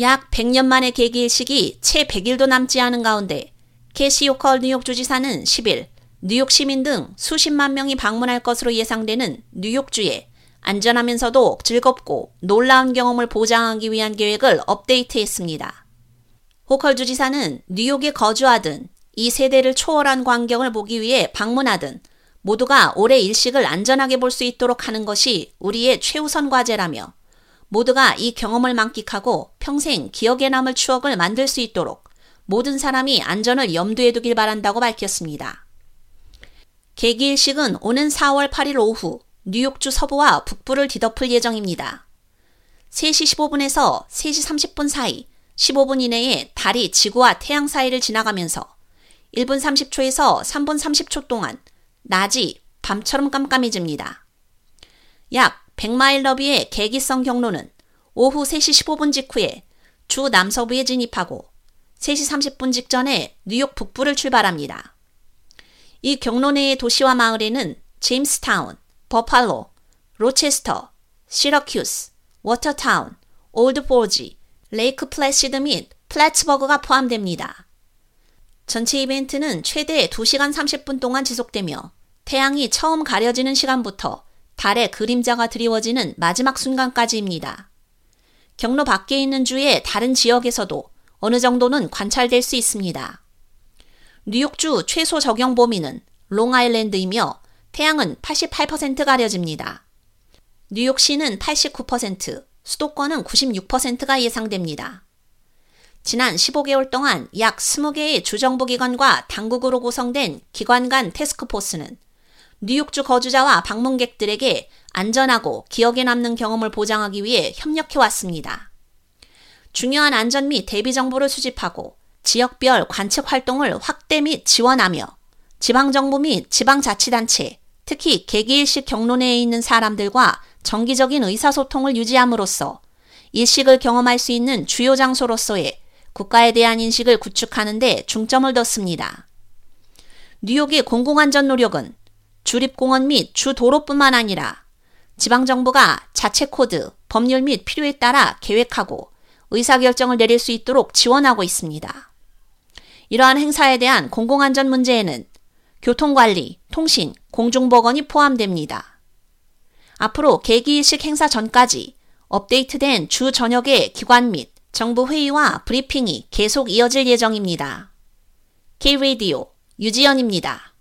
약 100년 만의 개기일식이 채 100일도 남지 않은 가운데 캐시 호컬 뉴욕 주지사는 10일 뉴욕 시민 등 수십만 명이 방문할 것으로 예상되는 뉴욕주에 안전하면서도 즐겁고 놀라운 경험을 보장하기 위한 계획을 업데이트했습니다. 호컬 주지사는 뉴욕에 거주하든 이 세대를 초월한 광경을 보기 위해 방문하든 모두가 올해 일식을 안전하게 볼 수 있도록 하는 것이 우리의 최우선 과제라며 모두가 이 경험을 만끽하고 평생 기억에 남을 추억을 만들 수 있도록 모든 사람이 안전을 염두에 두길 바란다고 밝혔습니다. 개기일식은 오는 4월 8일 오후 뉴욕주 서부와 북부를 뒤덮을 예정입니다. 3시 15분에서 3시 30분 사이 15분 이내에 달이 지구와 태양 사이를 지나가면서 1분 30초에서 3분 30초 동안 낮이 밤처럼 깜깜해집니다. 약 100마일 너비의 개기식 경로는 오후 3시 15분 직후에 주 남서부에 진입하고 3시 30분 직전에 뉴욕 북부를 출발합니다. 이 경로 내의 도시와 마을에는 제임스타운, 버팔로, 로체스터, 시러큐스, 워터타운, 올드포지, 레이크 플래시드 및 플래츠버그가 포함됩니다. 전체 이벤트는 최대 2시간 30분 동안 지속되며 태양이 처음 가려지는 시간부터 달의 그림자가 드리워지는 마지막 순간까지입니다. 경로 밖에 있는 주의 다른 지역에서도 어느 정도는 관찰될 수 있습니다. 뉴욕주 최소 적용 범위는 롱아일랜드이며 태양은 88% 가려집니다. 뉴욕시는 89%, 수도권은 96%가 예상됩니다. 지난 15개월 동안 약 20개의 주정부기관과 당국으로 구성된 기관 간 테스크포스는 뉴욕주 거주자와 방문객들에게 안전하고 기억에 남는 경험을 보장하기 위해 협력해 왔습니다. 중요한 안전 및 대비 정보를 수집하고 지역별 관측 활동을 확대 및 지원하며 지방정부 및 지방자치단체, 특히 개기일식 경로 내에 있는 사람들과 정기적인 의사소통을 유지함으로써 일식을 경험할 수 있는 주요 장소로서의 국가에 대한 인식을 구축하는 데 중점을 뒀습니다. 뉴욕의 공공안전 노력은 주립공원 및 주도로뿐만 아니라 지방정부가 자체 코드, 법률 및 필요에 따라 계획하고 의사결정을 내릴 수 있도록 지원하고 있습니다. 이러한 행사에 대한 공공안전 문제에는 교통관리, 통신, 공중보건이 포함됩니다. 앞으로 개기일식 행사 전까지 업데이트된 주 전역의 기관 및 정부 회의와 브리핑이 계속 이어질 예정입니다. K-Radio 유지연입니다.